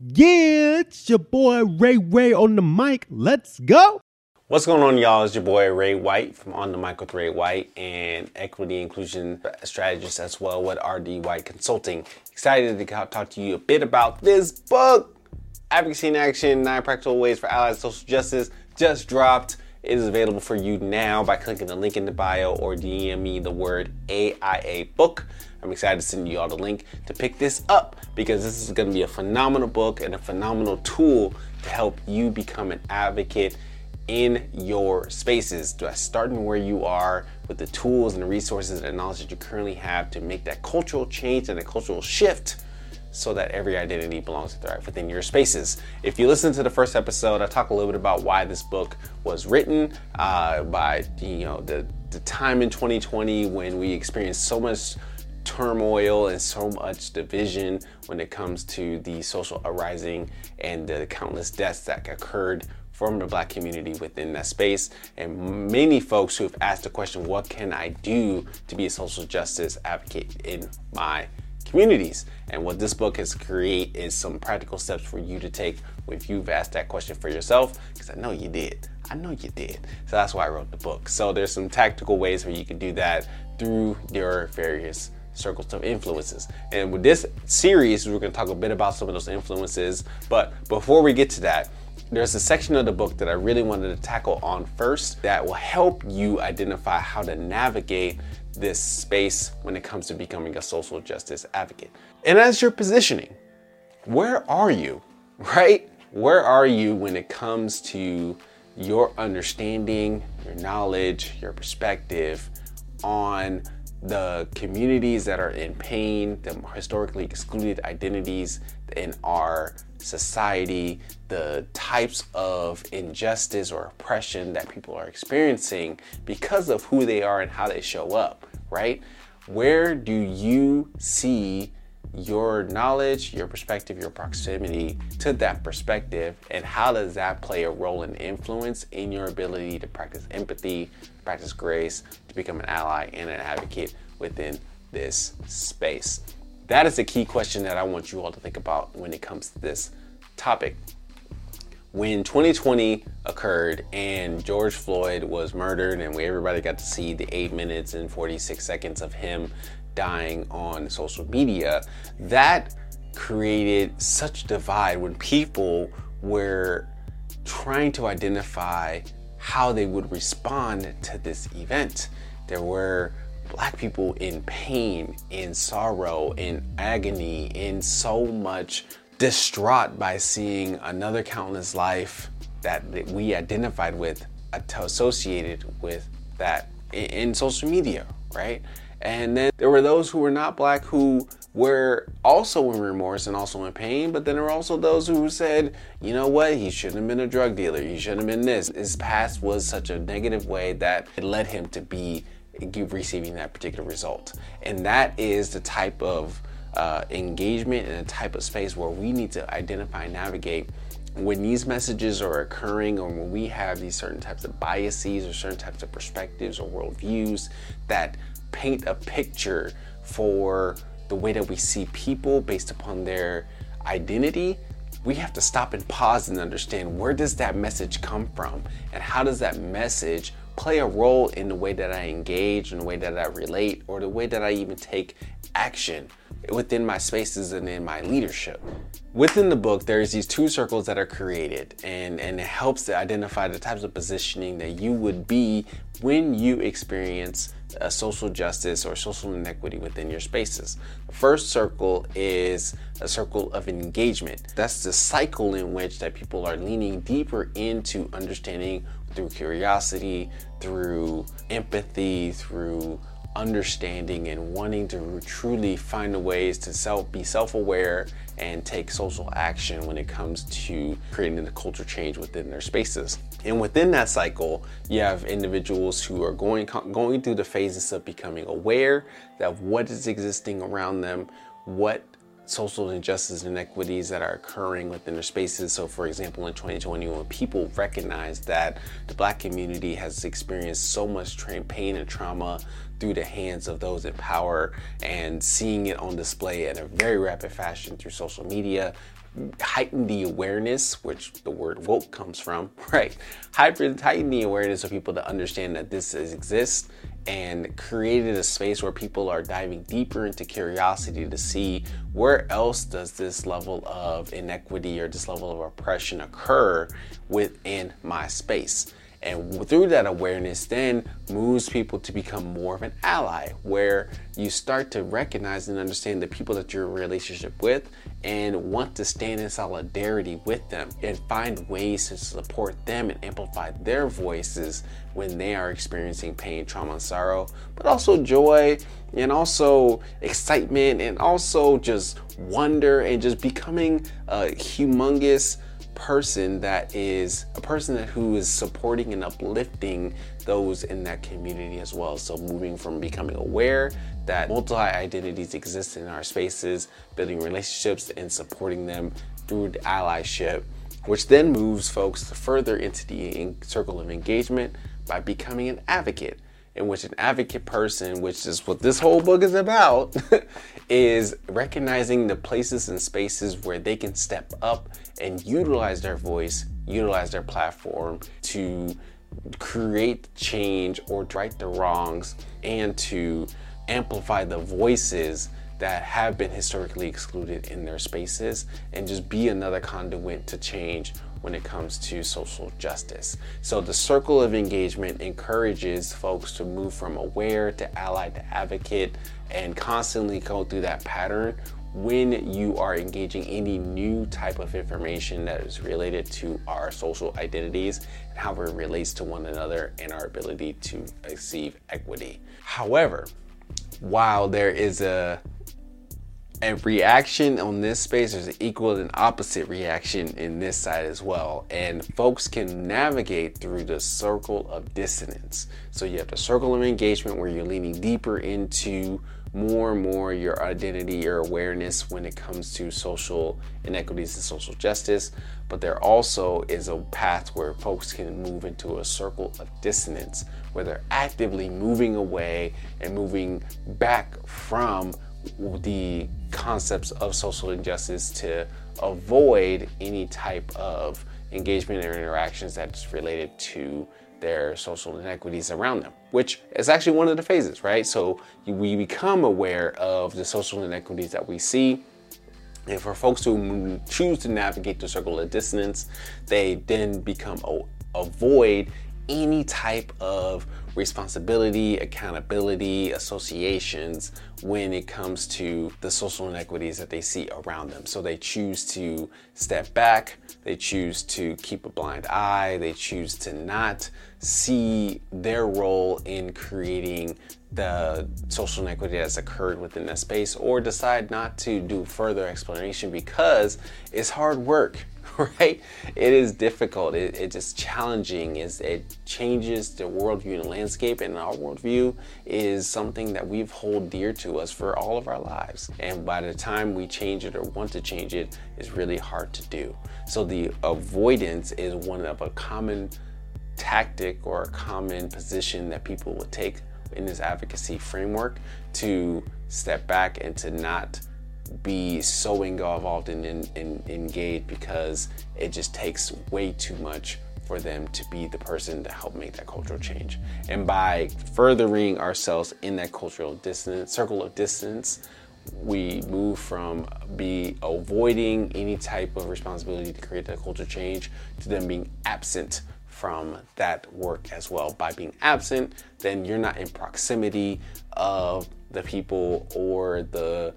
Yeah, it's your boy Ray Ray on the mic. Let's go. What's going on, y'all? It's your boy Ray White from On the Mic with Ray White and equity inclusion strategist as well with RD White Consulting. Excited to talk to you a bit about this book, Advocacy in Action: Nine Practical Ways for Allied Social Justice. Just dropped. Is available for you now by clicking the link in the bio or DM me the word AIA book. I'm excited to send you all the link to pick this up because this is going to be a phenomenal book and a phenomenal tool to help you become an advocate in your spaces, starting where you are with the tools and the resources and knowledge that you currently have to make that cultural change and a cultural shift so that every identity belongs to thrive within your spaces. If you listen to the first episode, I talk a little bit about why this book was written uh, by you know the the time in 2020 when we experienced so much turmoil and so much division when it comes to the social arising and the countless deaths that occurred from the black community within that space and many folks who have asked the question what can i do to be a social justice advocate in my communities. And what this book has create is some practical steps for you to take if you've asked that question for yourself, because I know you did. I know you did. So that's why I wrote the book. So there's some tactical ways where you can do that through your various circles of influences. And with this series, we're going to talk a bit about some of those influences. But before we get to that, there's a section of the book that I really wanted to tackle on first that will help you identify how to navigate this space when it comes to becoming a social justice advocate. And as you're positioning, where are you, right? Where are you when it comes to your understanding, your knowledge, your perspective on the communities that are in pain, the historically excluded identities in our society, the types of injustice or oppression that people are experiencing because of who they are and how they show up, right? Where do you see your knowledge, your perspective, your proximity to that perspective, and how does that play a role and influence in your ability to practice empathy, practice grace, to become an ally and an advocate within this space? That is the key question that I want you all to think about when it comes to this topic. When 2020 occurred and George Floyd was murdered, and we everybody got to see the eight minutes and 46 seconds of him dying on social media, that created such divide when people were trying to identify how they would respond to this event. There were black people in pain, in sorrow, in agony, in so much distraught by seeing another countless life that we identified with associated with that in social media, right? And then there were those who were not black who were also in remorse and also in pain, but then there were also those who said, you know what, he shouldn't have been a drug dealer, he shouldn't have been this. His past was such a negative way that it led him to be receiving that particular result. And that is the type of uh, engagement and a type of space where we need to identify and navigate when these messages are occurring or when we have these certain types of biases or certain types of perspectives or worldviews that paint a picture for the way that we see people based upon their identity we have to stop and pause and understand where does that message come from and how does that message play a role in the way that I engage, in the way that I relate, or the way that I even take action within my spaces and in my leadership. Within the book, there's these two circles that are created, and, and it helps to identify the types of positioning that you would be when you experience a social justice or social inequity within your spaces. The first circle is a circle of engagement. That's the cycle in which that people are leaning deeper into understanding through curiosity, through empathy, through understanding and wanting to truly find the ways to self be self-aware and take social action when it comes to creating the culture change within their spaces. And within that cycle, you have individuals who are going going through the phases of becoming aware of what is existing around them, what social injustice and inequities that are occurring within their spaces. So, for example, in 2020, when people recognize that the black community has experienced so much pain and trauma through the hands of those in power and seeing it on display in a very rapid fashion through social media, heighten the awareness, which the word woke comes from, right? Heighten the awareness of people to understand that this is, exists and created a space where people are diving deeper into curiosity to see where else does this level of inequity or this level of oppression occur within my space and through that awareness, then moves people to become more of an ally, where you start to recognize and understand the people that you're in relationship with and want to stand in solidarity with them and find ways to support them and amplify their voices when they are experiencing pain, trauma, and sorrow, but also joy and also excitement and also just wonder and just becoming a humongous person that is a person that who is supporting and uplifting those in that community as well. So moving from becoming aware that multi identities exist in our spaces, building relationships and supporting them through the allyship, which then moves folks further into the circle of engagement by becoming an advocate in which an advocate person, which is what this whole book is about, is recognizing the places and spaces where they can step up and utilize their voice, utilize their platform to create change or right the wrongs and to amplify the voices that have been historically excluded in their spaces and just be another conduit to change when it comes to social justice. So the circle of engagement encourages folks to move from aware to ally to advocate and constantly go through that pattern when you are engaging any new type of information that is related to our social identities and how it relates to one another and our ability to achieve equity. However, while there is a a reaction on this space, there's an equal and opposite reaction in this side as well. And folks can navigate through the circle of dissonance. So you have the circle of engagement where you're leaning deeper into more and more your identity, your awareness when it comes to social inequities and social justice. But there also is a path where folks can move into a circle of dissonance where they're actively moving away and moving back from the concepts of social injustice to avoid any type of engagement or interactions that's related to their social inequities around them, which is actually one of the phases, right? So we become aware of the social inequities that we see. And for folks who choose to navigate the circle of dissonance, they then become avoid any type of responsibility, accountability, associations when it comes to the social inequities that they see around them. So they choose to step back, they choose to keep a blind eye, they choose to not see their role in creating the social inequity that's occurred within that space or decide not to do further explanation because it's hard work right? It is difficult. It, it's just challenging. It changes the worldview and landscape, and our worldview is something that we've hold dear to us for all of our lives. And by the time we change it or want to change it, it's really hard to do. So the avoidance is one of a common tactic or a common position that people would take in this advocacy framework to step back and to not be so involved and, and, and engaged because it just takes way too much for them to be the person to help make that cultural change. And by furthering ourselves in that cultural distance, circle of dissonance, we move from be avoiding any type of responsibility to create that culture change to then being absent from that work as well. By being absent, then you're not in proximity of the people or the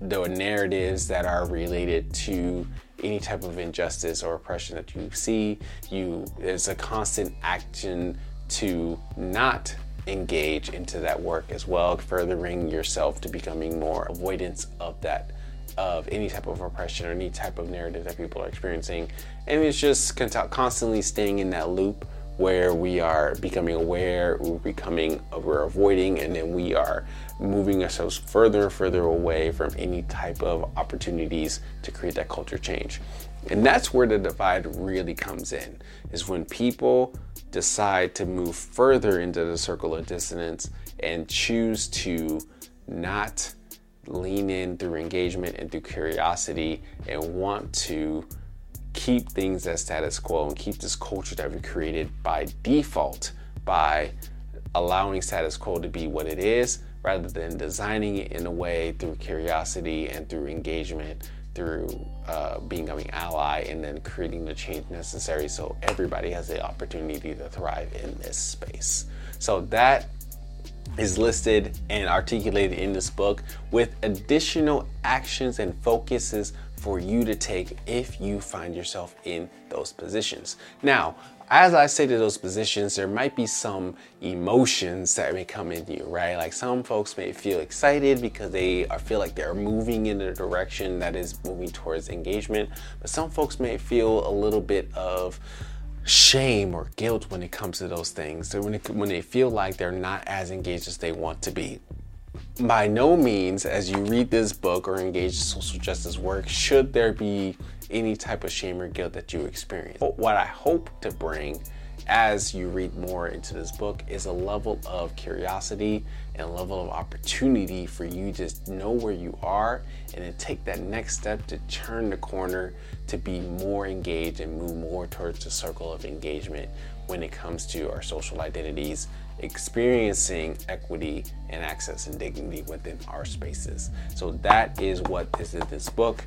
the narratives that are related to any type of injustice or oppression that you see. You there's a constant action to not engage into that work as well, furthering yourself to becoming more avoidance of that of any type of oppression or any type of narrative that people are experiencing. And it's just constantly staying in that loop where we are becoming aware, we're becoming, we're avoiding, and then we are moving ourselves further and further away from any type of opportunities to create that culture change. And that's where the divide really comes in, is when people decide to move further into the circle of dissonance and choose to not lean in through engagement and through curiosity and want to keep things as status quo and keep this culture that we created by default by allowing status quo to be what it is rather than designing it in a way through curiosity and through engagement through uh, being an ally and then creating the change necessary so everybody has the opportunity to thrive in this space. So that is listed and articulated in this book with additional actions and focuses for you to take if you find yourself in those positions. Now, as I say to those positions, there might be some emotions that may come in you, right? Like some folks may feel excited because they feel like they're moving in a direction that is moving towards engagement, but some folks may feel a little bit of shame or guilt when it comes to those things. So when, it, when they feel like they're not as engaged as they want to be. By no means, as you read this book or engage in social justice work, should there be any type of shame or guilt that you experience. But what I hope to bring as you read more into this book is a level of curiosity and a level of opportunity for you to know where you are and then take that next step to turn the corner to be more engaged and move more towards the circle of engagement when it comes to our social identities, experiencing equity and access and dignity within our spaces. So that is what is in this book.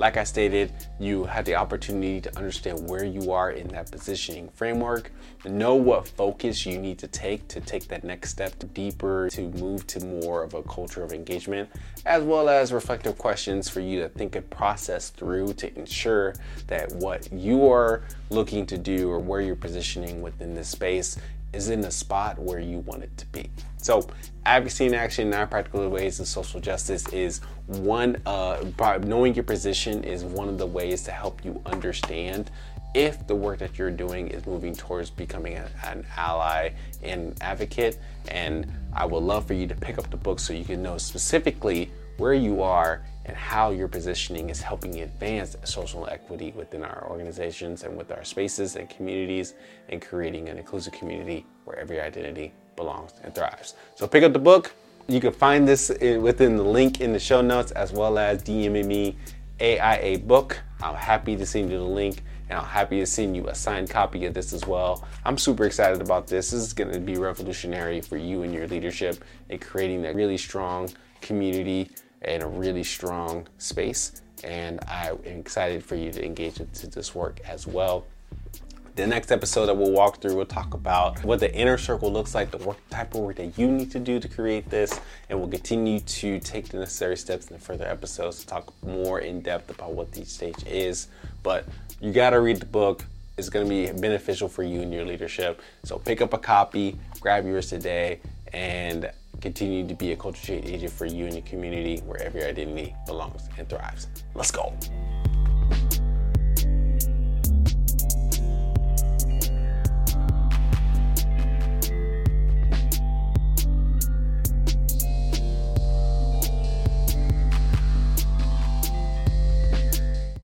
Like I stated, you had the opportunity to understand where you are in that positioning framework, know what focus you need to take to take that next step deeper, to move to more of a culture of engagement, as well as reflective questions for you to think and process through to ensure that what you are looking to do or where you're positioning within this space is in the spot where you want it to be. So, advocacy in action, nine practical ways of social justice is one. Uh, knowing your position is one of the ways to help you understand if the work that you're doing is moving towards becoming a, an ally and advocate. And I would love for you to pick up the book so you can know specifically where you are and how your positioning is helping advance social equity within our organizations and with our spaces and communities and creating an inclusive community where every identity belongs and thrives. So pick up the book. You can find this within the link in the show notes as well as DMing me AIA book. I'm happy to send you the link and I'm happy to send you a signed copy of this as well. I'm super excited about this. This is going to be revolutionary for you and your leadership in creating a really strong community in a really strong space. And I am excited for you to engage into this work as well. The next episode that we'll walk through, we'll talk about what the inner circle looks like, the work type of work that you need to do to create this, and we'll continue to take the necessary steps in the further episodes to talk more in depth about what each stage is. But you got to read the book. It's to be beneficial for you and your leadership. So pick up a copy, grab yours today, and continue to be a culture change agent for you and your community where every identity belongs and thrives. Let's go.